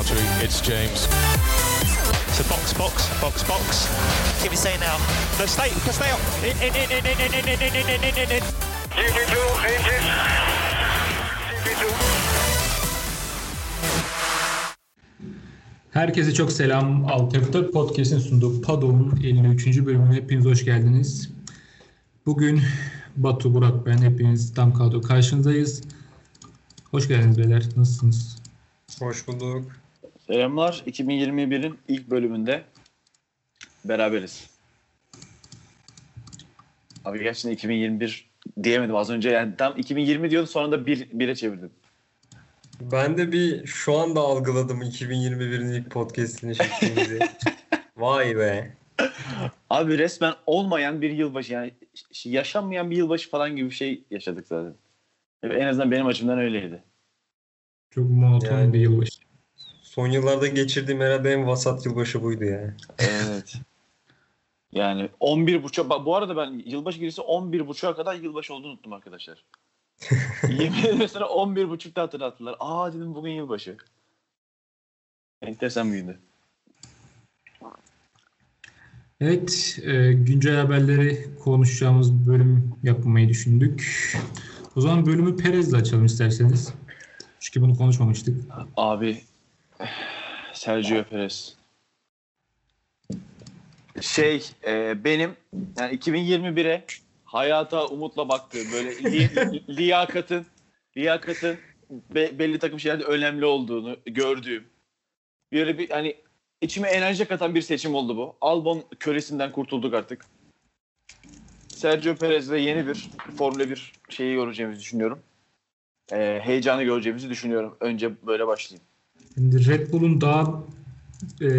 Chowdhury. It's James. So box, box, box, box. Give me say now. No, stay, stay up. In, in, in, in, in, in, in, in, in, in, in, in. GP2, engine. GP2. Herkese çok selam. Alt F4 Podcast'in sunduğu Padok'un 53. bölümüne hepiniz hoş geldiniz. Bugün Batu, Burak, ben hepiniz tam kadro karşınızdayız. Hoş geldiniz beyler. Nasılsınız? Hoş bulduk. Selamlar. 2021'in ilk bölümünde beraberiz. Abi gerçekten 2021 diyemedim az önce. Yani tam 2020 diyordum sonra da 1 1'e çevirdim. Ben de bir şu anda algıladım 2021'in ilk podcast'ini çektiğimizi. Vay be. Abi resmen olmayan bir yılbaşı yani yaşanmayan bir yılbaşı falan gibi bir şey yaşadık zaten. En azından benim açımdan öyleydi. Çok monoton Yani- bir yılbaşı. Son yıllarda geçirdiğim herhalde en vasat yılbaşı buydu ya. Evet. Yani 11 buçuk. Bu arada ben yılbaşı girisi 11 buçuğa kadar yılbaşı olduğunu unuttum arkadaşlar. Yemin ederim mesela 11 buçukta hatırlattılar. Aa dedim bugün yılbaşı. Enteresan bir gündü. Evet, e, güncel haberleri konuşacağımız bölüm yapmayı düşündük. O zaman bölümü Perez'le açalım isterseniz. Çünkü bunu konuşmamıştık. Abi Sergio Perez. Şey e, benim yani 2021'e hayata umutla baktığım böyle li- liyakatın liyakatın be- belli takım şeylerde önemli olduğunu gördüğüm böyle bir hani içime enerji katan bir seçim oldu bu. Albon kölesinden kurtulduk artık. Sergio Perez'le yeni bir Formula 1 şeyi göreceğimizi düşünüyorum. E, heyecanı göreceğimizi düşünüyorum. Önce böyle başlayayım. Şimdi Red Bull'un daha e,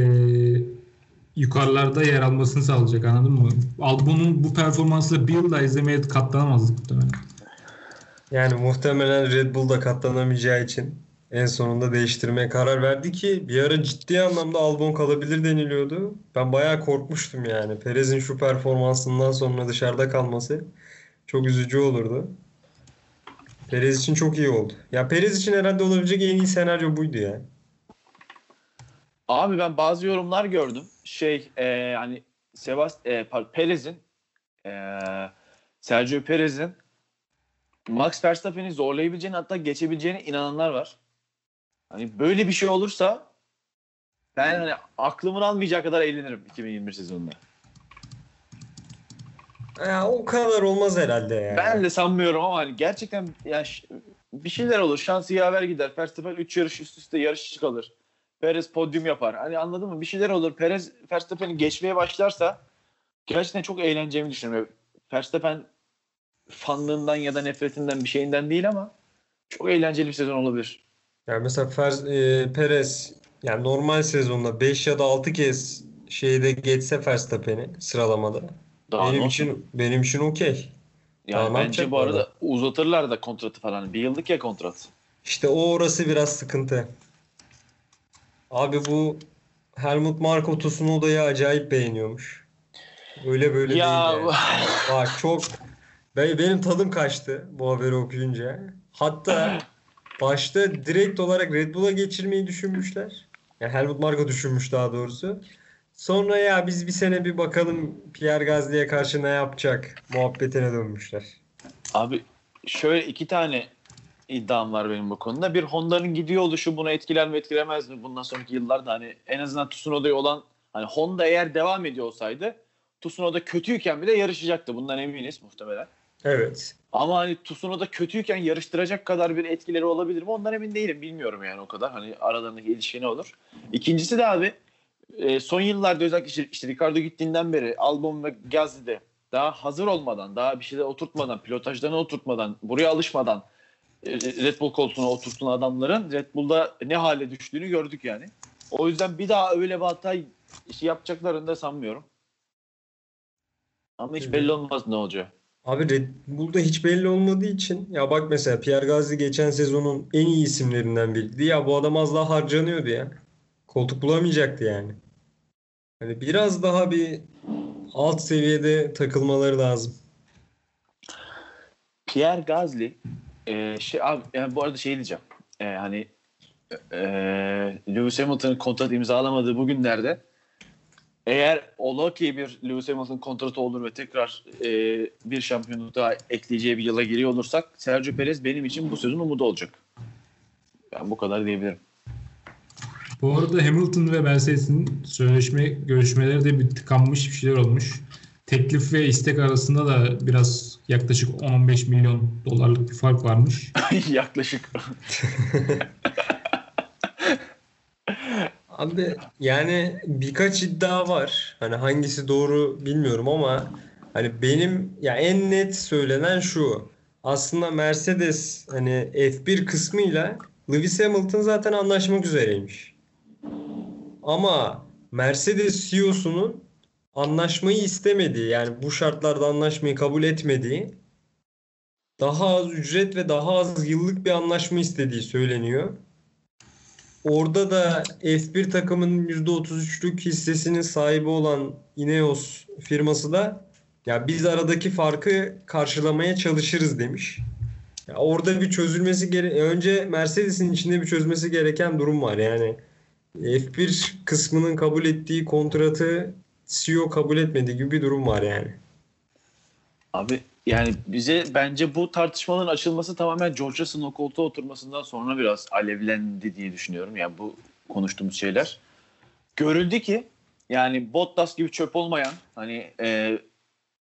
yukarılarda yer almasını sağlayacak anladın mı? Albon'un bu performansla bir yıl daha izlemeye katlanamazdık muhtemelen. Yani muhtemelen Red Bull da katlanamayacağı için en sonunda değiştirmeye karar verdi ki bir ara ciddi anlamda Albon kalabilir deniliyordu. Ben bayağı korkmuştum yani. Perez'in şu performansından sonra dışarıda kalması çok üzücü olurdu. Perez için çok iyi oldu. Ya Perez için herhalde olabilecek en iyi senaryo buydu ya. Abi ben bazı yorumlar gördüm. Şey e, hani Sebast e, Perez'in e, Sergio Perez'in Max Verstappen'i zorlayabileceğini hatta geçebileceğine inananlar var. Hani böyle bir şey olursa ben hani aklımın almayacağı kadar eğlenirim 2021 sezonunda. Ya o kadar olmaz herhalde ya. Ben de sanmıyorum ama hani gerçekten ya bir şeyler olur. Şansı yaver gider. Verstappen 3 yarış üst üste yarışçı kalır. Perez podyum yapar. Hani anladın mı? Bir şeyler olur. Perez Verstappen'i geçmeye başlarsa gerçekten çok eğleneceğimi düşünüyorum. Verstappen fanlığından ya da nefretinden bir şeyinden değil ama çok eğlenceli bir sezon olabilir. Yani mesela Fer, e, Perez yani normal sezonda 5 ya da 6 kez şeyde geçse Verstappen'i sıralamada. Daha benim olsun? için benim için okey. yani daha bence bu bu arada arada? uzatırlar da kontratı falan. Bir yıllık ya kontrat. İşte o orası biraz sıkıntı. Abi bu Helmut Marko Tsunoda'yı acayip beğeniyormuş. Öyle böyle Ya değil yani. Bak çok ben, benim tadım kaçtı bu haberi okuyunca. Hatta başta direkt olarak Red Bull'a geçirmeyi düşünmüşler. Yani Helmut Marko düşünmüş daha doğrusu. Sonra ya biz bir sene bir bakalım Pierre Gasly'ye karşı ne yapacak muhabbetine dönmüşler. Abi şöyle iki tane iddiam var benim bu konuda. Bir Honda'nın gidiyor oluşu bunu etkiler mi etkilemez mi bundan sonraki yıllarda hani en azından Tsunoda'ya olan hani Honda eğer devam ediyor olsaydı Tsunoda kötüyken bile yarışacaktı. Bundan eminiz muhtemelen. Evet. Ama hani Tsunoda kötüyken yarıştıracak kadar bir etkileri olabilir mi? Ondan emin değilim. Bilmiyorum yani o kadar. Hani aralarındaki ilişki ne olur? İkincisi de abi e, son yıllarda özellikle işte, Ricardo gittiğinden beri Albon ve Gasly'de daha hazır olmadan, daha bir şeyler oturtmadan, pilotajlarına oturtmadan, buraya alışmadan Red Bull koltuğuna oturtulan adamların Red Bull'da ne hale düştüğünü gördük yani. O yüzden bir daha öyle bir hata işi yapacaklarını da sanmıyorum. Ama hiç belli olmaz ne olacağı. Abi Red Bull'da hiç belli olmadığı için ya bak mesela Pierre Gasly geçen sezonun en iyi isimlerinden biriydi. Ya bu adam az daha harcanıyordu ya. Koltuk bulamayacaktı yani. Hani biraz daha bir alt seviyede takılmaları lazım. Pierre Gasly e, şey abi yani bu arada şey diyeceğim. E, hani e, Lewis Hamilton'ın kontrat imzalamadığı bugünlerde eğer ola ki bir Lewis Hamilton kontratı olur ve tekrar e, bir şampiyonluk daha ekleyeceği bir yıla giriyor olursak Sergio Perez benim için bu sözün umudu olacak. Ben bu kadar diyebilirim. Bu arada Hamilton ve Mercedes'in sözleşme görüşmeleri de bir tıkanmış bir şeyler olmuş. Teklif ve istek arasında da biraz yaklaşık 10-15 milyon dolarlık bir fark varmış. Yaklaşık. Abi yani birkaç iddia var. Hani hangisi doğru bilmiyorum ama hani benim ya en net söylenen şu. Aslında Mercedes hani F1 kısmıyla Lewis Hamilton zaten anlaşmak üzereymiş. Ama Mercedes CEO'sunun anlaşmayı istemediği yani bu şartlarda anlaşmayı kabul etmediği daha az ücret ve daha az yıllık bir anlaşma istediği söyleniyor. Orada da F1 takımının %33'lük hissesinin sahibi olan Ineos firması da ya biz aradaki farkı karşılamaya çalışırız demiş. Ya orada bir çözülmesi gere önce Mercedes'in içinde bir çözmesi gereken durum var. Yani F1 kısmının kabul ettiği kontratı CEO kabul etmediği gibi bir durum var yani. Abi yani bize bence bu tartışmaların açılması tamamen George Russell'ın o koltuğa oturmasından sonra biraz alevlendi diye düşünüyorum. Yani bu konuştuğumuz şeyler. Görüldü ki yani Bottas gibi çöp olmayan hani e,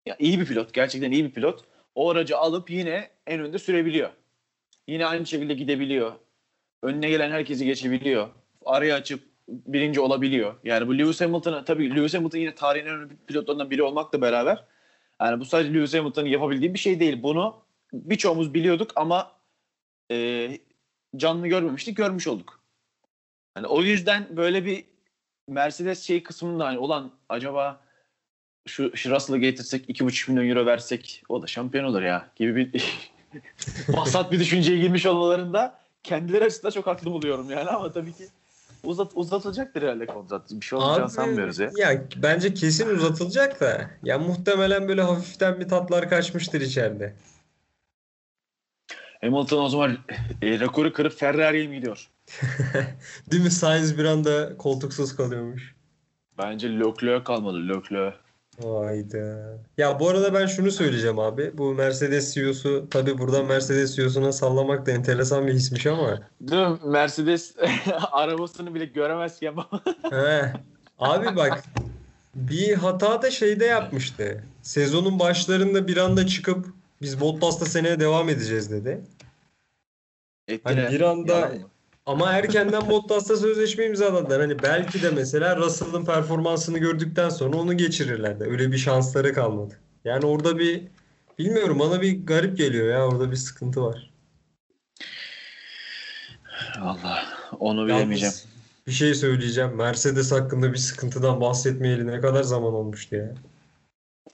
ya iyi bir pilot gerçekten iyi bir pilot o aracı alıp yine en önde sürebiliyor. Yine aynı şekilde gidebiliyor. Önüne gelen herkesi geçebiliyor. Araya açıp birinci olabiliyor. Yani bu Lewis Hamilton'a tabii Lewis Hamilton yine tarihin en önemli pilotlarından biri olmakla beraber yani bu sadece Lewis Hamilton'ın yapabildiği bir şey değil. Bunu birçoğumuz biliyorduk ama e, canlı görmemiştik, görmüş olduk. Yani o yüzden böyle bir Mercedes şey kısmında hani olan acaba şu, şu Russell'ı getirsek 2,5 milyon euro versek o da şampiyon olur ya gibi bir vasat bir düşünceye girmiş olmalarında kendileri açısından çok haklı buluyorum yani ama tabii ki uzat, uzatacaktır herhalde kontrat. Bir şey olacağını Abi, sanmıyoruz ya. Ya bence kesin uzatılacak da ya muhtemelen böyle hafiften bir tatlar kaçmıştır içeride. Hamilton o zaman e, rekoru kırıp Ferrari'ye mi gidiyor? Değil mi? Sainz bir anda koltuksuz kalıyormuş. Bence Leclerc kalmadı. Leclerc. Hayda. Ya bu arada ben şunu söyleyeceğim abi. Bu Mercedes CEO'su tabii buradan Mercedes CEO'suna sallamak da enteresan bir hismiş ama. Değil mi? Mercedes arabasını bile göremezken He. Abi bak bir hata da şeyde yapmıştı. Sezonun başlarında bir anda çıkıp biz Bottas'ta seneye devam edeceğiz dedi. ettiler. Hani bir anda- Yalan mı? Ama erkenden Bottas'ta sözleşme imzaladılar. Hani belki de mesela Russell'ın performansını gördükten sonra onu geçirirlerdi. Öyle bir şansları kalmadı. Yani orada bir bilmiyorum bana bir garip geliyor ya. Orada bir sıkıntı var. Allah onu bilemeyeceğim. bir şey söyleyeceğim. Mercedes hakkında bir sıkıntıdan bahsetmeyeli ne kadar zaman olmuştu ya.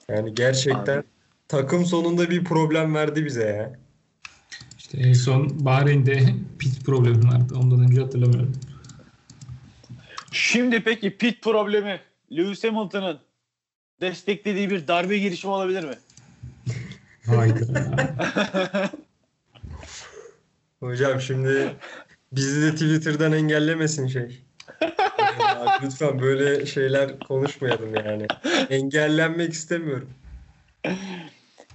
Yani gerçekten Abi. takım sonunda bir problem verdi bize ya. İşte en son Bahreyn'de pit problemi vardı. Ondan önce hatırlamıyorum. Şimdi peki pit problemi Lewis Hamilton'ın desteklediği bir darbe girişimi olabilir mi? Hayda. Hocam şimdi bizi de Twitter'dan engellemesin şey. Ya Lütfen böyle şeyler konuşmayalım yani. Engellenmek istemiyorum.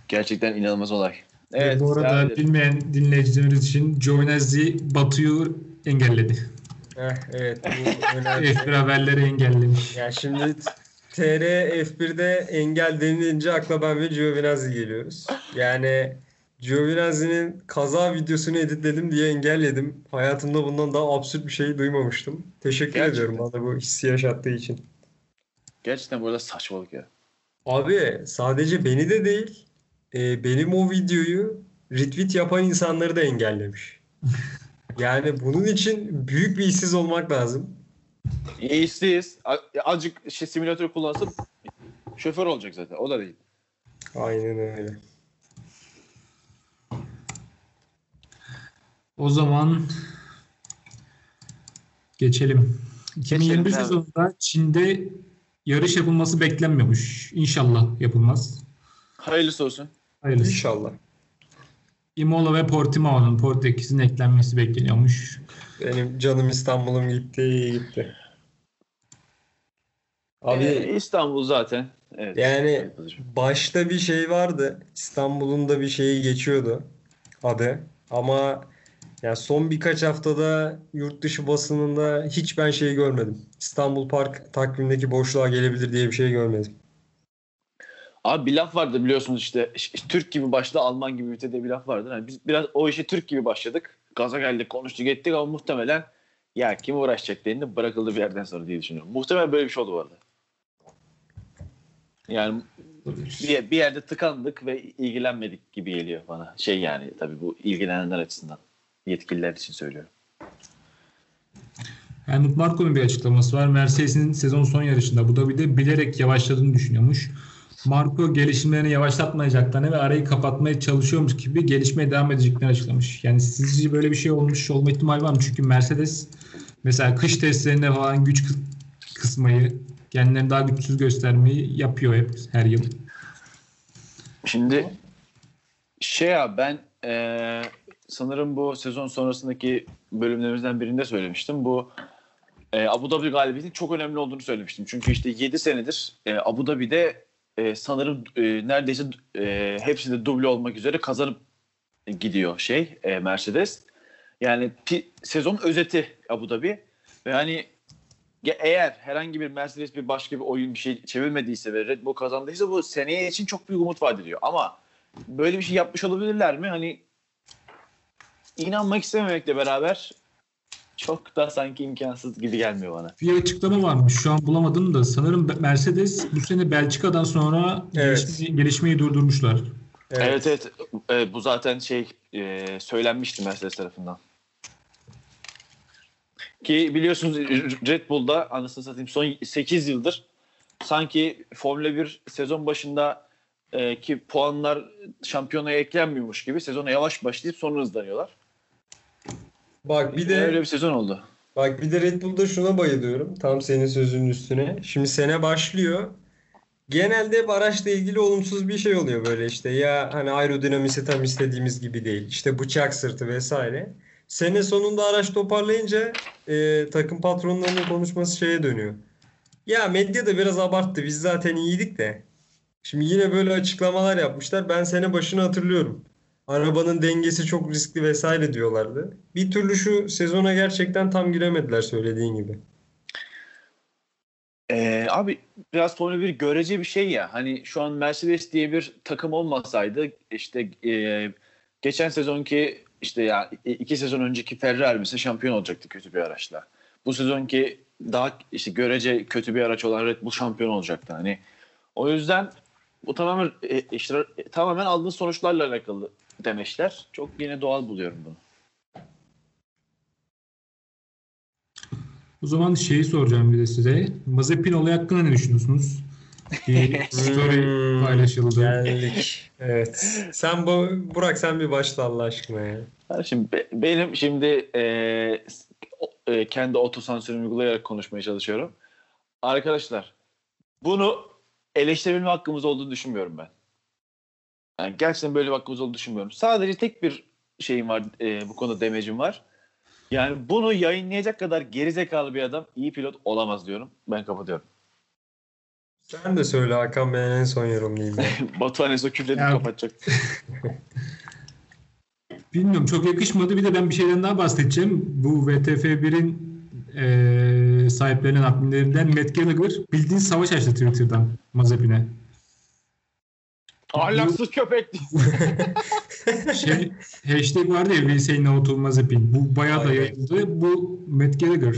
Gerçekten inanılmaz olay. Evet. Bu arada bilmeyen dinleyicilerimiz için Giovinazzi Batu'yu engelledi. Heh, evet bu önemli. F1 haberleri engellemiş. Ya şimdi TR F1'de engel denilince akla ben ve Giovinazzi geliyoruz. Yani Giovinazzi'nin kaza videosunu editledim diye engelledim. Hayatımda bundan daha absürt bir şey duymamıştım. Teşekkür Gerçekten. ediyorum bana bu hissi yaşattığı için. Gerçekten burada saçmalık ya. Abi sadece beni de değil, e, benim o videoyu retweet yapan insanları da engellemiş. Yani bunun için büyük bir işsiz olmak lazım. A- Azıcık şey, simülatör kullansın şoför olacak zaten. O da değil. Aynen öyle. O zaman geçelim. 2021 Geçelim, abi. sezonunda Çin'de yarış yapılması beklenmiyormuş. İnşallah yapılmaz. Hayırlısı olsun. Hayırlısı. İnşallah. Imola ve Portimao'nun Portekiz'in eklenmesi bekleniyormuş. Benim canım İstanbul'um gitti gitti. Abi Ee, İstanbul zaten. Evet. yani başta bir şey vardı. İstanbul'un da bir şeyi geçiyordu adı. Ama yani son birkaç haftada yurt dışı basınında hiç ben şey görmedim. İstanbul Park takvimdeki boşluğa gelebilir diye bir şey görmedim. Abi bir laf vardır biliyorsunuz işte, Türk gibi başla Alman gibi bitir diye bir laf vardır. Yani biz biraz o işe Türk gibi başladık. Gaza geldik konuştuk ettik ama muhtemelen ya kim uğraşacak denildi bırakıldı bir yerden sonra diye düşünüyorum. Muhtemelen böyle bir şey oldu bu arada. Yani bir, bir yerde tıkandık ve ilgilenmedik gibi geliyor bana. Şey yani tabii bu ilgilenenler açısından. Yetkililer için söylüyorum. Helmut Marko'nun bir açıklaması var. Mercedes'in sezon son yarışında Abu Dhabi'de bilerek yavaşladığını düşünüyormuş. Marco gelişimlerini yavaşlatmayacaklarını ve arayı kapatmaya çalışıyormuş gibi gelişmeye devam edeceklerini açıklamış. Yani sizce böyle bir şey olmuş olma ihtimali var mı? Çünkü Mercedes mesela kış testlerinde falan güç kı- kısmayı, kendilerini daha güçsüz göstermeyi yapıyor hep her yıl. Şimdi şey ya ben eee, sanırım bu sezon sonrasındaki bölümlerimizden birinde söylemiştim. Bu eee, Abu Dhabi galibiyetinin çok önemli olduğunu söylemiştim. Çünkü işte 7 senedir eee, Abu Dhabi'de eee, sanırım eee, neredeyse eee hepsinde duble olmak üzere kazanıp gidiyor şey eee, Mercedes. Yani pi- sezon özeti Abu Dhabi ve hani eğer herhangi bir Mercedes bir başka bir oyun bir şey çevirmediyse ve Red Bull kazandıysa bu seneye için çok büyük umut vaat ediyor. Ama böyle bir şey yapmış olabilirler mi? Hani inanmak istememekle beraber çok da sanki imkansız gibi gelmiyor bana. Bir açıklama varmış. Şu an bulamadım da sanırım Mercedes bu sene Belçika'dan sonra Evet. gelişmeyi, gelişmeyi durdurmuşlar. Evet evet, E, bu zaten şey e, söylenmişti Mercedes tarafından. Ki biliyorsunuz Red Bull'da anasını satayım son 8 yıldır sanki Formula 1 sezon başında e, ki puanlar şampiyonaya eklenmiyormuş gibi sezona yavaş başlayıp sonra hızlanıyorlar. Bak bir de Öyle bir sezon oldu. Bak bir de Red Bull'da şuna bayılıyorum. Tam senin sözünün üstüne. Şimdi sene başlıyor. Genelde hep araçla ilgili olumsuz bir şey oluyor böyle işte. Ya hani aerodinamisi tam istediğimiz gibi değil. İşte bıçak sırtı vesaire. Sene sonunda araç toparlayınca e, takım patronlarının konuşması şeye dönüyor. Ya medya da biraz abarttı. Biz zaten iyiydik de. Şimdi yine böyle açıklamalar yapmışlar. Ben sene başını hatırlıyorum. Arabanın dengesi çok riskli vesaire diyorlardı. Bir türlü şu sezona gerçekten tam giremediler söylediğin gibi. Ee, abi biraz Formula 1 görece bir şey ya. Hani şu an Mercedes diye bir takım olmasaydı işte e, geçen sezonki işte ya i- iki sezon önceki Ferrari mesela şampiyon olacaktı kötü bir araçla. Bu sezonki daha işte görece kötü bir araç olan Red Bull şampiyon olacaktı. Hani o yüzden bu tamamen e, işte e, tamamen aldığın sonuçlarla alakalı demeçler. Çok yine doğal buluyorum bunu. O zaman şeyi soracağım bir de size. Mazepin olayı hakkında ne düşünüyorsunuz? Bir story Hmm, paylaşıldı. Geldik. Evet. Sen bu Burak sen bir başla Allah aşkına ya. Ha, Şimdi be- benim şimdi e, e, kendi otosansürümü uygulayarak konuşmaya çalışıyorum. Arkadaşlar bunu eleştirebilme hakkımız olduğunu düşünmüyorum ben. Yani gerçekten böyle bir hakkımız olduğunu düşünmüyorum. Sadece tek bir şeyim var e, bu konuda demecim var. Yani bunu yayınlayacak kadar gerizekalı bir adam iyi pilot olamaz diyorum. Ben kapatıyorum. Sen de söyle Hakan ben en son yorumlayayım. ya. Batuhan Eso küfredip Ya- kapatacak. Bilmiyorum çok yakışmadı. Bir de ben bir şeyden daha bahsedeceğim. Bu VTF1'in eee sahiplerinden, adminlerinden Matt Gallagher bildiğin savaş açtı Twitter'dan Mazepin'e. Ahlaksız köpek. Şey, hashtag vardı ya no to Mazepin. Bu bayağı da yayıldı. Bu Matt Gallagher.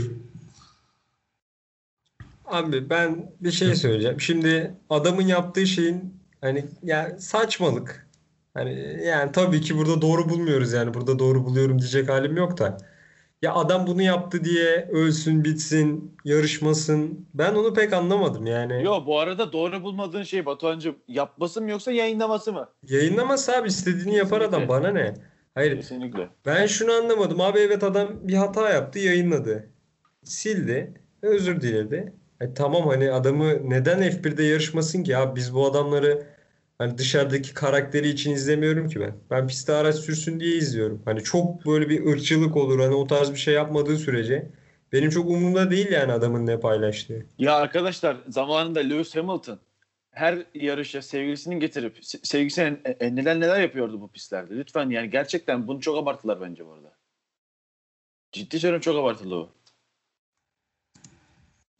Abi ben bir şey söyleyeceğim. Şimdi adamın yaptığı şeyin hani yani saçmalık. Hani yani tabii ki burada doğru bulmuyoruz yani. Burada doğru buluyorum diyecek halim yok da. Ya adam bunu yaptı diye ölsün, bitsin, yarışmasın. Ben onu pek anlamadım yani. Yo bu arada doğru bulmadığın şey Batuhan'cığım yapması mı yoksa yayınlaması mı? Yayınlamasa abi istediğini yapar adam. Bana ne? Hayır. Kesinlikle. Ben şunu anlamadım. Abi evet adam bir hata yaptı, yayınladı. Sildi, özür diledi. E, tamam hani adamı neden F1'de yarışmasın ki? Abi biz bu adamları Hani dışarıdaki karakteri için izlemiyorum ki ben. Ben pistte araç sürsün diye izliyorum. Hani çok böyle bir ırkçılık olur. Hani o tarz bir şey yapmadığı sürece benim çok umurumda değil yani adamın ne paylaştığı. Ya arkadaşlar zamanında Lewis Hamilton her yarışa sevgilisini getirip se- sevgilisine neler neler yapıyordu bu pistlerde. Lütfen yani gerçekten bunu çok abarttılar bence bu arada. Ciddi söylüyorum çok abartılı o.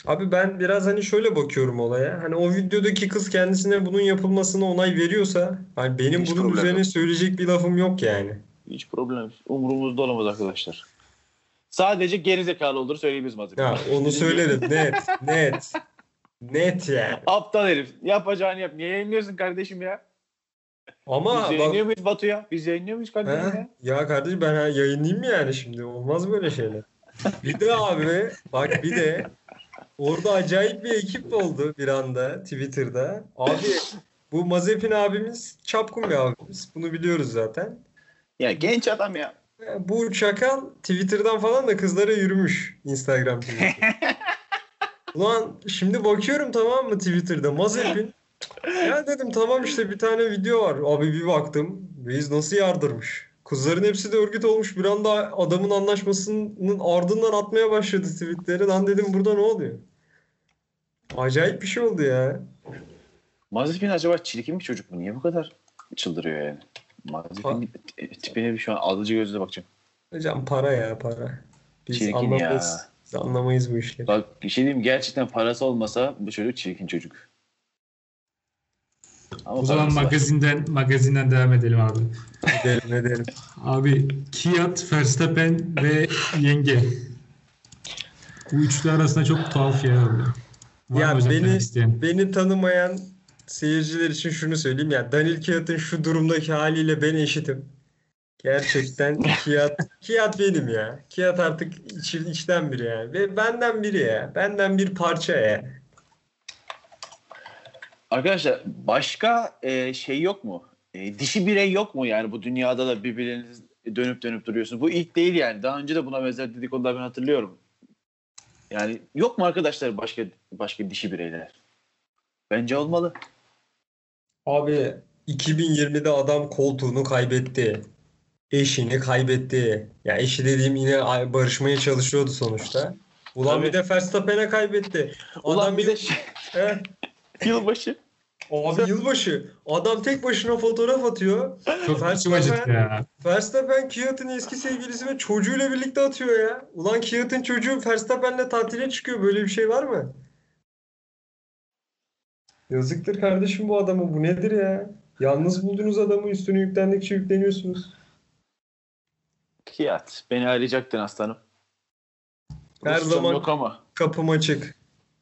Abi ben biraz hani şöyle bakıyorum olaya. Hani o videodaki kız kendisine bunun yapılmasına onay veriyorsa hani benim Hiç bunun problem üzerine yok. söyleyecek bir lafım yok yani. Hiç problem yok. Umurumuzda olamaz arkadaşlar. Sadece geri zekalı olur söyleyebiliriz Mazip. Ya onu söylerim net net. Net yani. Aptal herif. Yapacağını yap. Niye yayınlıyorsun kardeşim ya? Ama Biz bak yayınlıyor muyuz Batu ya? Biz yayınlıyor muyuz kardeşim He? ya? Ya kardeşim ben ha- yayınlayayım mı yani şimdi? Olmaz böyle şeyler. Bir de abi bak bir de orada acayip bir ekip oldu bir anda Twitter'da. Abi bu Mazepin abimiz çapkın bir abimiz. Bunu biliyoruz zaten. Ya genç adam ya. Bu çakal Twitter'dan falan da kızlara yürümüş Instagram. Ulan şimdi bakıyorum tamam mı Twitter'da Mazepin. Ya dedim tamam işte bir tane video var. Abi bir baktım. Reis nasıl yardırmış. Kızların hepsi de örgüt olmuş. Bir anda adamın anlaşmasının ardından atmaya başladı tweetleri. Lan dedim burada ne oluyor? Acayip bir şey oldu ya. Mazepin acaba çirkin bir çocuk mu? Niye bu kadar çıldırıyor yani? Mazepin tipine bir şu an alıcı gözle bakacağım. Hocam para ya para. Biz Çirkin anlamayız. ya. Biz anlamayız bu işleri. Bak bir şey diyeyim gerçekten parası olmasa bu çocuk çirkin çocuk. Ama O zaman parası var. magazinden magazinden devam edelim abi. Edelim edelim. Abi Kiat, Verstappen ve yenge. Bu üçlü arasında çok tuhaf ya abi. Var Ya hocam beni-? Beni tanımayan seyirciler için şunu söyleyeyim ya Daniel Kiat'ın şu durumdaki haliyle ben eşitim. Gerçekten Kiat Kiat benim ya. Kiat artık iç, içten biri ya. Ve benden biri ya. Benden bir parça ya. Arkadaşlar başka e, şey yok mu? E, dişi birey yok mu yani bu dünyada da birbiriniz dönüp dönüp duruyorsunuz. Bu ilk değil yani. Daha önce de buna benzer dedikodular ben hatırlıyorum. Yani yok mu arkadaşlar başka başka dişi bireyler? Bence olmalı. Abi 2020'de adam koltuğunu kaybetti. Eşini kaybetti. Ya eşi dediğim yine barışmaya çalışıyordu sonuçta. Ulan Tabii. bir de Verstappen'e kaybetti. Ulan Adam bir de şey, yılbaşı. Abi yılbaşı. Adam tek başına fotoğraf atıyor. Çok acıttı ya. Verstappen Kiat'ın eski sevgilisi ve çocuğuyla birlikte atıyor ya. Ulan Kiat'ın çocuğu Verstappen'le tatile çıkıyor. Böyle bir şey var mı? Yazıktır kardeşim bu adamı. Bu nedir ya? Yalnız buldunuz adamı üstüne yüklendikçe yükleniyorsunuz. Kiyat. Beni arayacaktın aslanım. Her Rusçam zaman- yok ama. Kapım açık.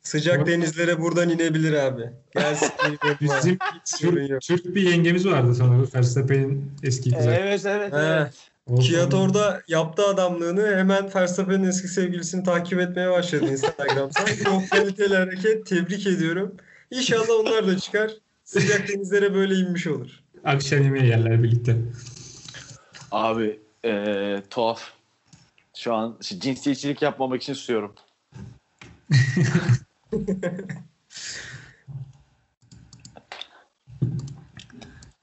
Sıcak denizlere buradan inebilir abi. Gelsin. Bizim. Türk, Türk bir yengemiz vardı sanırım. Verstappen'in eski kızı. Evet evet He. evet. Kiat orada yaptı adamlığını hemen Verstappen'in eski sevgilisini takip etmeye başladı Instagram'da. Çok kaliteli hareket. Tebrik ediyorum. İnşallah onlar da çıkar. Sıcak denizlere böyle inmiş olur. Akşam yemeği yerler birlikte. Abi eee, tuhaf. Şu an cinsiyetçilik yapmamak için susuyorum.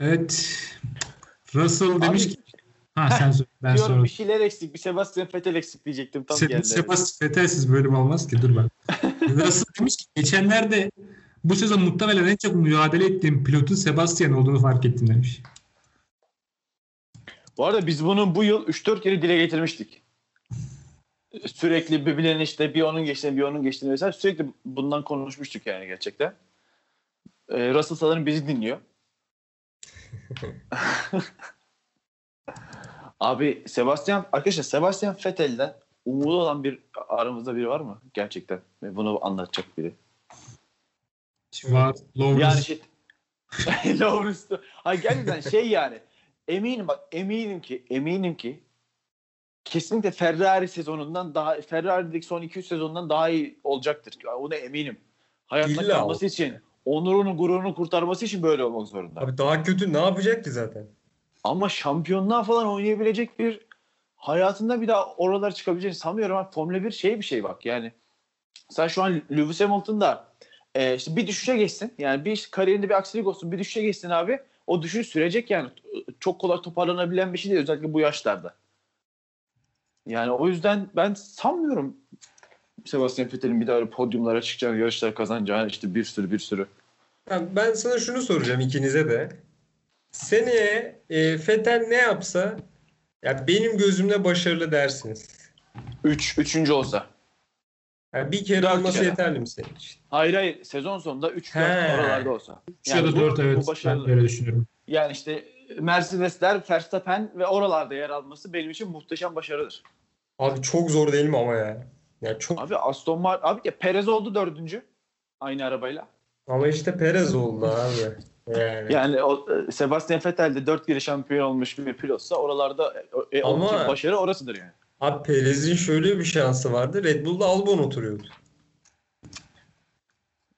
Evet. Russell demiş ki ha sen söyle ben diyorum sonra. bir şeyler eksik. Bir Sebastian Vettel eksik diyecektim. Tam Se geldi. Sepas Fetelsiz bölüm olmaz ki dur bak. Russell demiş ki geçenlerde bu sezon muhtemelen en çok mücadele ettiğim pilotun Sebastian olduğunu fark ettim demiş. Bu arada biz bunu bu yıl 3-4 kere dile getirmiştik. Sürekli birbirlerine işte bir onun geçtiğini bir onun geçtiğini vesaire sürekli bundan konuşmuştuk yani gerçekten. Ee, Russell sanırım bizi dinliyor. Abi Sebastian arkadaşlar Sebastian Vettel'den umudu olan bir aramızda biri var mı gerçekten? Ve Bunu anlatacak biri. Var. Lawrence. Yani şey Lawrence Hayır gerçekten şey yani eminim bak eminim ki eminim ki kesinlikle Ferrari sezonundan daha Ferrari'deki son 2-3 sezondan daha iyi olacaktır. Ona eminim. Hayatta İlla kalması için onurunu gururunu kurtarması için böyle olmak zorunda. Abi daha kötü ne yapacak ki zaten? Ama şampiyonluğa falan oynayabilecek bir hayatında bir daha oralara çıkabileceğini sanmıyorum. Abi, Formula 1 şey bir şey bak yani. Sen şu an Lewis Hamilton'da e, işte bir düşüşe geçsin. Yani bir kariyerinde bir aksilik olsun bir düşüşe geçsin abi. O düşüş sürecek yani. Çok kolay toparlanabilen bir şey değil özellikle bu yaşlarda. Yani o yüzden ben sanmıyorum Sebastian Vettel'in bir daha öyle podyumlara çıkacağını, yarışlar kazanacağını işte bir sürü bir sürü. Ben, ben sana şunu soracağım ikinize de. Seneye e, Fetel ne yapsa ya benim gözümde başarılı dersiniz. Üç, üçüncü olsa. Yani bir kere Dört olması kere. yeterli mi senin için? Hayır hayır sezon sonunda 3 He. 4 oralarda olsa. 3 ya da bu- 4 bu evet ben başarılı. de öyle düşünüyorum. Yani işte Mercedesler, Verstappen ve oralarda yer alması benim için muhteşem başarıdır. Abi çok zor değil mi ama ya? Ya çok Abi Aston Martin, abi ya Perez oldu dördüncü. Aynı arabayla. ama işte Perez oldu abi. Yani. Yani o, e, Sebastian Vettel de 4 kere şampiyon olmuş bir pilotsa oralarda e, e, Ama- onun başarı orasıdır yani. Abi Perez'in şöyle bir şansı vardı. Red Bull'da Albon oturuyordu.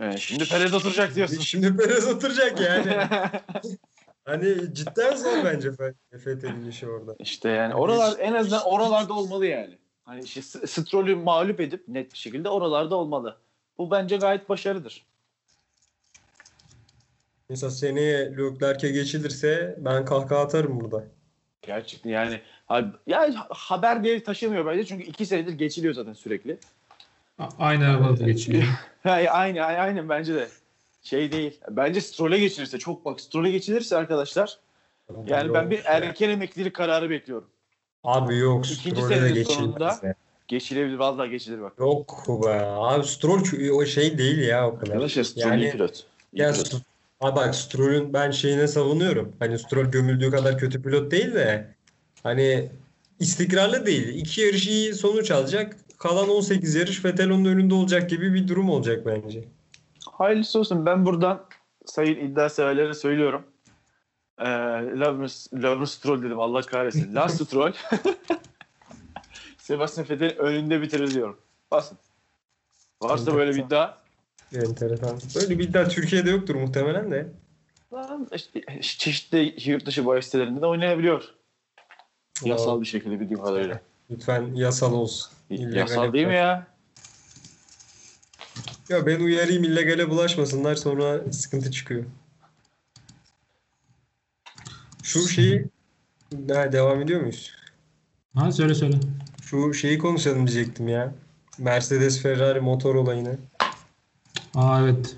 Evet, şimdi Perez oturacak diyorsun. Şimdi Perez oturacak yani. hani cidden zor bence Fe- Vettel'in işi orada. işte yani oralar en azından oralarda olmalı yani. Hani işte Stroll'ü mağlup edip net bir şekilde oralarda olmalı. Bu bence gayet başarıdır. Mesela seneye Leclerc'e geçilirse ben kahkaha atarım burada. Gerçekten yani ha- ya haber diye taşımıyor bence çünkü iki senedir geçiliyor zaten sürekli. A- Aynı arabada geçiliyor. Ha, aynı aynı aynen bence de şey değil. Bence Stroll'e geçilirse çok bak Stroll'e geçilirse arkadaşlar yani ben bir erken emeklilik kararı bekliyorum. Abi yok İkinci Stroll'e geçilmez sonunda-. Geçilebilir vallahi geçilir bak. Yok be. Abi Stroll o şey değil ya o kadar. Arkadaşlar Stroll Yani- iyi pilot. İyi Ya pilot. Abi bak Stroll'ün ben şeyine savunuyorum. Hani Stroll gömüldüğü kadar kötü pilot değil de hani istikrarlı değil. İki yarış iyi sonuç alacak. Kalan 18 yarış Vettel onun önünde olacak gibi bir durum olacak bence. Hayırlısı olsun. Ben buradan sayın iddia severlere söylüyorum. Ee, Lawrence, Stroll dedim Allah kahretsin. Lars Stroll Sebastian Vettel'in önünde bitirir diyorum. Basın. Varsa böyle bir iddia Enteresan. Böyle bir iddia Türkiye'de yoktur muhtemelen de. İşte çeşitli yurt dışı bahis sitelerinde de oynayabiliyor. Yasal bir şekilde bildiğim kadarıyla. Lütfen yasal olsun. İllegal Yasal değil mi ya? Ya ben uyarayım illegale bulaşmasınlar sonra sıkıntı çıkıyor. Şu şeyi ha, devam ediyor muyuz? Ha söyle söyle. Şu şeyi konuşalım diyecektim ya. Mercedes Ferrari motor olayını. Aa evet.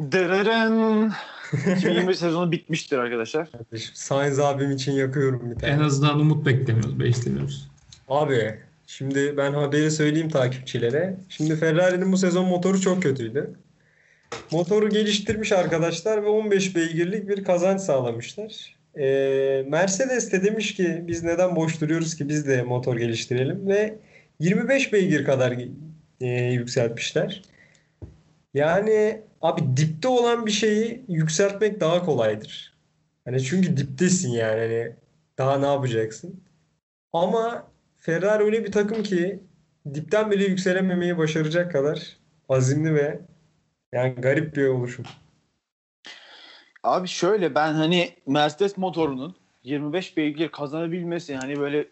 Dırırın. 2020 sezonu bitmiştir arkadaşlar. Kardeşim, Sainz abim için yakıyorum bir tane. En azından umut beklemiyoruz, beslemiyoruz. Abi şimdi ben haberi söyleyeyim takipçilere. Şimdi Ferrari'nin bu sezon motoru çok kötüydü. Motoru geliştirmiş arkadaşlar ve 15 beygirlik bir kazanç sağlamışlar. Ee, Mercedes de demiş ki biz neden boş duruyoruz ki biz de motor geliştirelim ve 25 beygir kadar e, yükseltmişler. Yani abi dipte olan bir şeyi yükseltmek daha kolaydır. Hani çünkü diptesin yani hani daha ne yapacaksın? Ama Ferrari öyle bir takım ki dipten bile yükselememeyi başaracak kadar azimli ve yani garip bir oluşum. Abi şöyle ben hani Mercedes motorunun 25 beygir kazanabilmesi hani böyle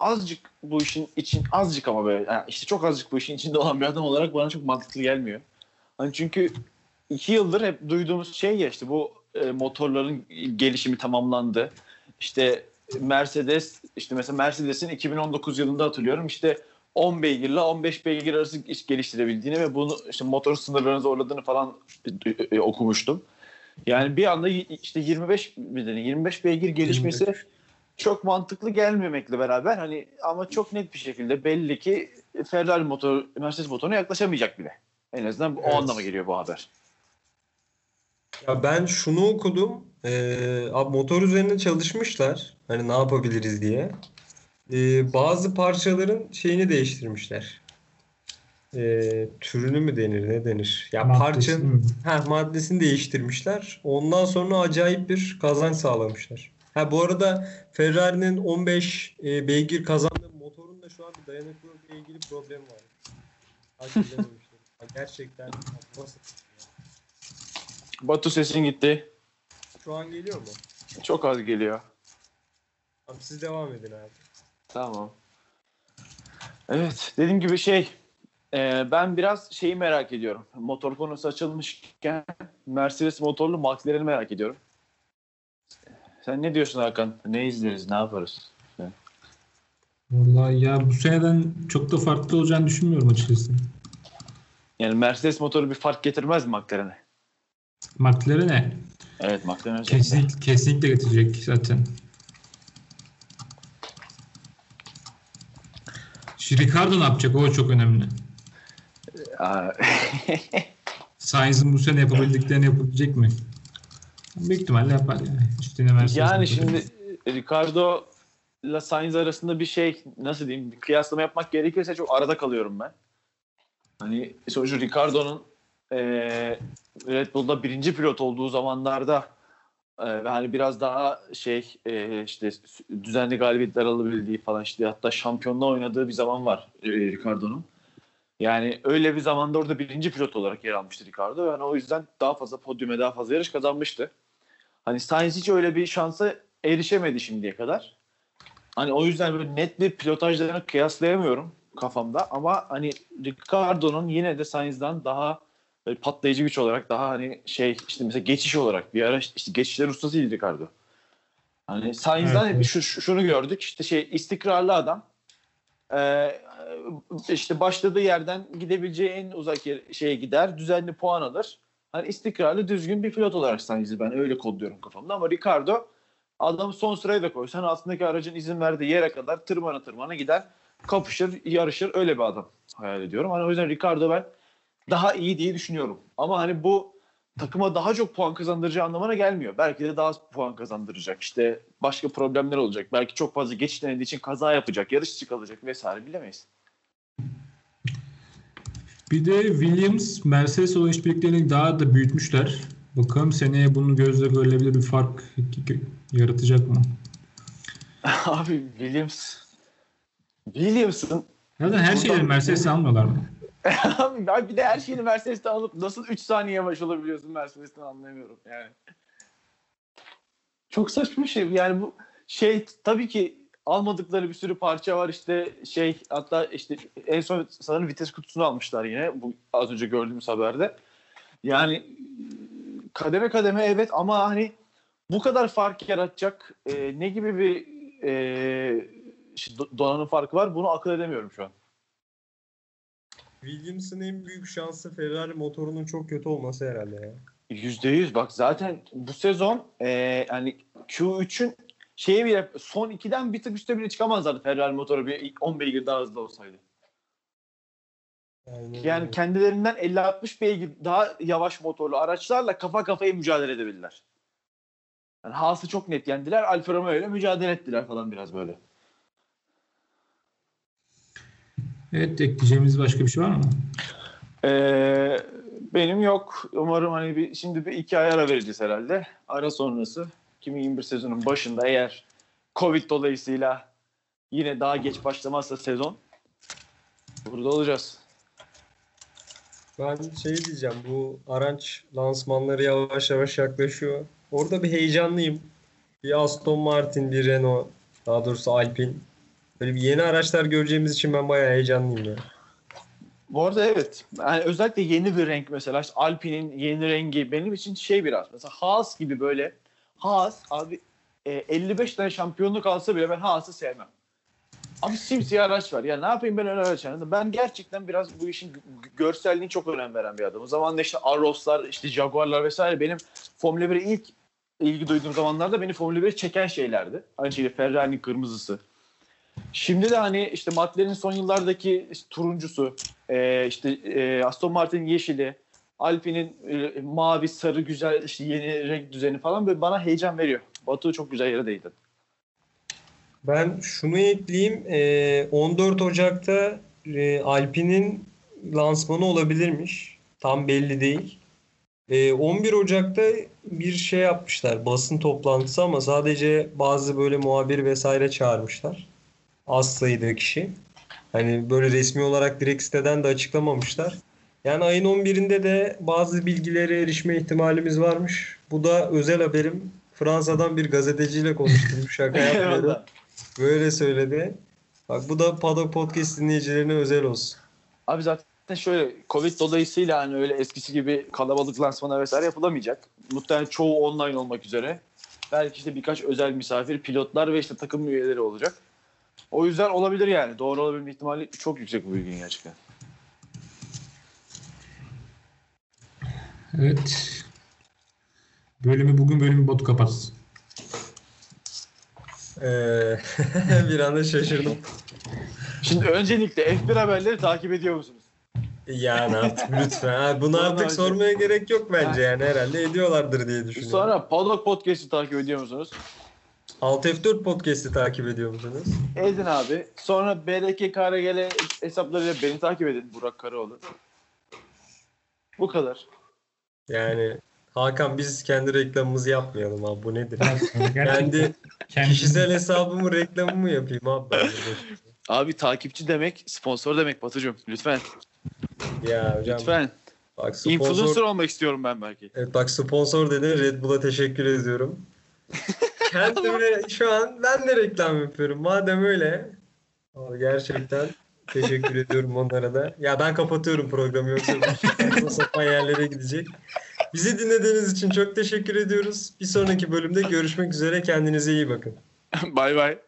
azıcık bu işin için azıcık ama böyle yani işte çok azıcık bu işin içinde olan bir adam olarak bana çok mantıklı gelmiyor. Hani çünkü iki yıldır hep duyduğumuz şey ya işte bu e, motorların gelişimi tamamlandı. İşte Mercedes işte mesela Mercedes'in 2019 yılında hatırlıyorum işte 10 beygirle 15 beygir arası iş geliştirebildiğini ve bunu işte motor sınırlarını zorladığını falan e, okumuştum. Yani bir anda işte 25 bir de 25 beygir gelişmesi 25. çok mantıklı gelmemekle beraber hani ama çok net bir şekilde belli ki Ferrari motor Mercedes motoruna yaklaşamayacak bile. En azından bu- o Evet. anlama geliyor bu haber. Ya ben şunu okudum. Ee, abi motor üzerine çalışmışlar. Hani ne yapabiliriz diye. Ee, bazı parçaların şeyini değiştirmişler. Ee, türünü mü denir ne denir? Ya Maddesi parçanın? Ha, maddesini değiştirmişler. Ondan sonra acayip bir kazanç sağlamışlar. Ha bu arada Ferrari'nin 15 e, beygir kazandığı motorun da şu an bir dayanıklılıkla ilgili problemi var. Gerçekten basit. Batu sesin gitti. Şu an geliyor mu? Çok az geliyor. Tamam, siz devam edin abi. Tamam. Evet dediğim gibi şey Ee, ben biraz şeyi merak ediyorum. Motor konusu açılmışken Mercedes motorlu McLaren'i merak ediyorum. Sen ne diyorsun Hakan? Ne izleriz, ne yaparız? Vallahi ya bu seneden çok da farklı olacağını düşünmüyorum açıkçası. Yani Mercedes motoru bir fark getirmez mi McLaren'e? McLaren'e Evet McLaren özellikle. kesinlikle, getirecek zaten. Şimdi Ricardo ne yapacak? O çok önemli. Aa, Sainz'in bu sene yapabildiklerini yapabilecek mi? Büyük ihtimalle yapar yani. Üstüne Mercedes yani şimdi Ricardo ile Sainz arasında bir şey nasıl diyeyim bir kıyaslama yapmak gerekirse çok arada kalıyorum ben. Hani sonuçta Ricardo'nun eee Red Bull'da birinci pilot olduğu zamanlarda ve hani biraz daha şey eee, işte düzenli galibiyetler alabildiği falan işte hatta şampiyonluğa oynadığı bir zaman var eee, Ricardo'nun. Yani öyle bir zamanda orada birinci pilot olarak yer almıştı Ricardo. Yani o yüzden daha fazla podyume daha fazla yarış kazanmıştı. Hani Sainz hiç öyle bir şansa erişemedi şimdiye kadar. Hani o yüzden böyle net bir pilotajlarını kıyaslayamıyorum kafamda ama hani Ricardo'nun yine de Sainz'dan daha böyle patlayıcı güç olarak daha hani şey işte mesela geçiş olarak bir ara işte geçişler ustasıydı Ricardo. Hani Sainz'dan Evet, şu, şu- şunu gördük işte şey istikrarlı adam. Ee, işte başladığı yerden gidebileceği en uzak yer, şeye gider, düzenli puan alır. Hani istikrarlı, düzgün bir pilot olarak Sainz'i ben öyle kodluyorum kafamda. Ama Ricardo adam son sıraya da koysan altındaki aracın izin verdiği yere kadar tırmana tırmana gider. Kapışır, yarışır. Öyle bir adam hayal ediyorum. Hani o yüzden Ricardo ben daha iyi diye düşünüyorum. Ama hani bu takıma daha çok puan kazandıracağı anlamına gelmiyor. Belki de daha az puan kazandıracak. İşte başka problemler olacak. Belki çok fazla geçiş denediği için kaza yapacak, yarış dışı kalacak vesaire bilemeyiz. Bir de Williams Mercedes olan işbirliklerini daha da büyütmüşler. Bakalım seneye bunu gözle görülebilir bir fark yaratacak mı? Abi Williams Williams'ın Zaten her şeyleri Mercedes'e almıyorlar mı? Abi bir de her şeyini Mercedes'ten alıp nasıl 3 saniye yavaş olabiliyorsun Mercedes'ten anlayamıyorum yani. Çok saçma bir şey. Yani bu şey tabii ki almadıkları bir sürü parça var işte şey hatta işte en son sanırım vites kutusunu almışlar yine bu az önce gördüğümüz haberde. Yani kademe kademe evet ama hani bu kadar fark yaratacak e, ne gibi bir e, işte do- donanım farkı var bunu akıl edemiyorum şu an. Williams'ın en büyük şansı Ferrari motorunun çok kötü olması herhalde ya. Yüzde yüz bak zaten bu sezon e, yani Q3'ün şeyi bile son 2'den bir tık üstte bile çıkamazlardı Ferrari motoru bir ilk 10 beygir daha hızlı olsaydı. Aynen Yani kendilerinden 50-60 beygir daha yavaş motorlu araçlarla kafa kafaya mücadele edebilirler. Yani Haas'ı çok net yendiler. Alfa Romeo ile mücadele ettiler falan biraz böyle. Evet ekleyeceğimiz başka bir şey var mı? Ee, benim yok. Umarım hani bir, şimdi bir iki ay ara vereceğiz herhalde. Ara sonrası 2021 sezonun başında eğer Covid dolayısıyla yine daha geç başlamazsa sezon burada olacağız. Ben şey diyeceğim bu araç lansmanları yavaş yavaş yaklaşıyor. Orada bir heyecanlıyım. Bir Aston Martin, bir Renault, daha doğrusu Alpine. Böyle bir yeni araçlar göreceğimiz için ben bayağı heyecanlıyım ya. Bu arada evet. Yani özellikle yeni bir renk mesela işte Alpine'in yeni rengi benim için şey biraz. Mesela Haas gibi böyle Haas abi e, 55 tane şampiyonluk alsa bile ben Haas'ı sevmem. Abi simsiyah araç var. Ya ne yapayım ben öyle araç yani. Ben gerçekten biraz bu işin g- görselliğine çok önem veren bir adamım. O zaman da işte Arros'lar, işte Jaguar'lar vesaire benim Formula 1'e ilk ilgi duyduğum zamanlarda beni Formula 1'e çeken şeylerdi. Aynı şekilde Ferrari'nin kırmızısı. Şimdi de hani işte McLaren'in son yıllardaki turuncusu, e, işte e, Aston Martin'in yeşili, Alpine'in e, mavi, sarı güzel işte yeni renk düzeni falan böyle bana heyecan veriyor. Batu çok güzel yere değdi. Ben şunu ekleyeyim. Ee, 14 Ocak'ta e, Alpine'in lansmanı olabilirmiş. Tam belli değil. Ee, 11 Ocak'ta bir şey yapmışlar. Basın toplantısı ama sadece bazı böyle muhabir vesaire çağırmışlar. Az sayıda kişi. Hani böyle resmi olarak direkt siteden de açıklamamışlar. Yani ayın 11'inde de bazı bilgilere erişme ihtimalimiz varmış. Bu da özel haberim. Fransa'dan bir gazeteciyle konuştum. Şaka yapmıyorum. Böyle söyledi. Bak bu da Paddock Podcast dinleyicilerine özel olsun. Abi zaten şöyle Covid dolayısıyla hani öyle eskisi gibi kalabalık lansmana vesaire yapılamayacak. Muhtemelen çoğu online olmak üzere. Belki işte birkaç özel misafir, pilotlar ve işte takım üyeleri olacak. O yüzden olabilir yani. Doğru olabilme ihtimali çok yüksek bu bilginin gerçekten. Evet. Bölümü bugün bölümü Batu kapatsın. Ee, bir anda şaşırdım. Şimdi öncelikle F1 haberleri takip ediyor musunuz? Yani artık lütfen. Bunu Sonra artık sormaya gerek yok bence yani herhalde ediyorlardır diye düşünüyorum. Sonra Paddock Podcast'ı takip ediyor musunuz? Alt F4 podcast'i takip ediyor musunuz? Edin abi. Sonra BRK KRGL hesaplarıyla beni takip edin. Burak Karaoğlu. Bu kadar. Yani Hakan biz kendi reklamımızı yapmayalım abi bu nedir? Kendi kişisel hesabımı reklamımı yapayım abi ben. Abi takipçi demek sponsor demek Batucuğum. Lütfen. Ya hocam Lütfen. bak sponsor, Influencer olmak istiyorum ben belki. evet, bak sponsor dedin Red Bull'a teşekkür ediyorum. Kendime şu an ben de reklam yapıyorum. Madem öyle Abi gerçekten teşekkür ediyorum onlara da. Ya ben kapatıyorum programı yoksa sapan yerlere gidecek. Bizi dinlediğiniz için çok teşekkür ediyoruz. Bir sonraki bölümde görüşmek üzere. Kendinize iyi bakın. Bay bay.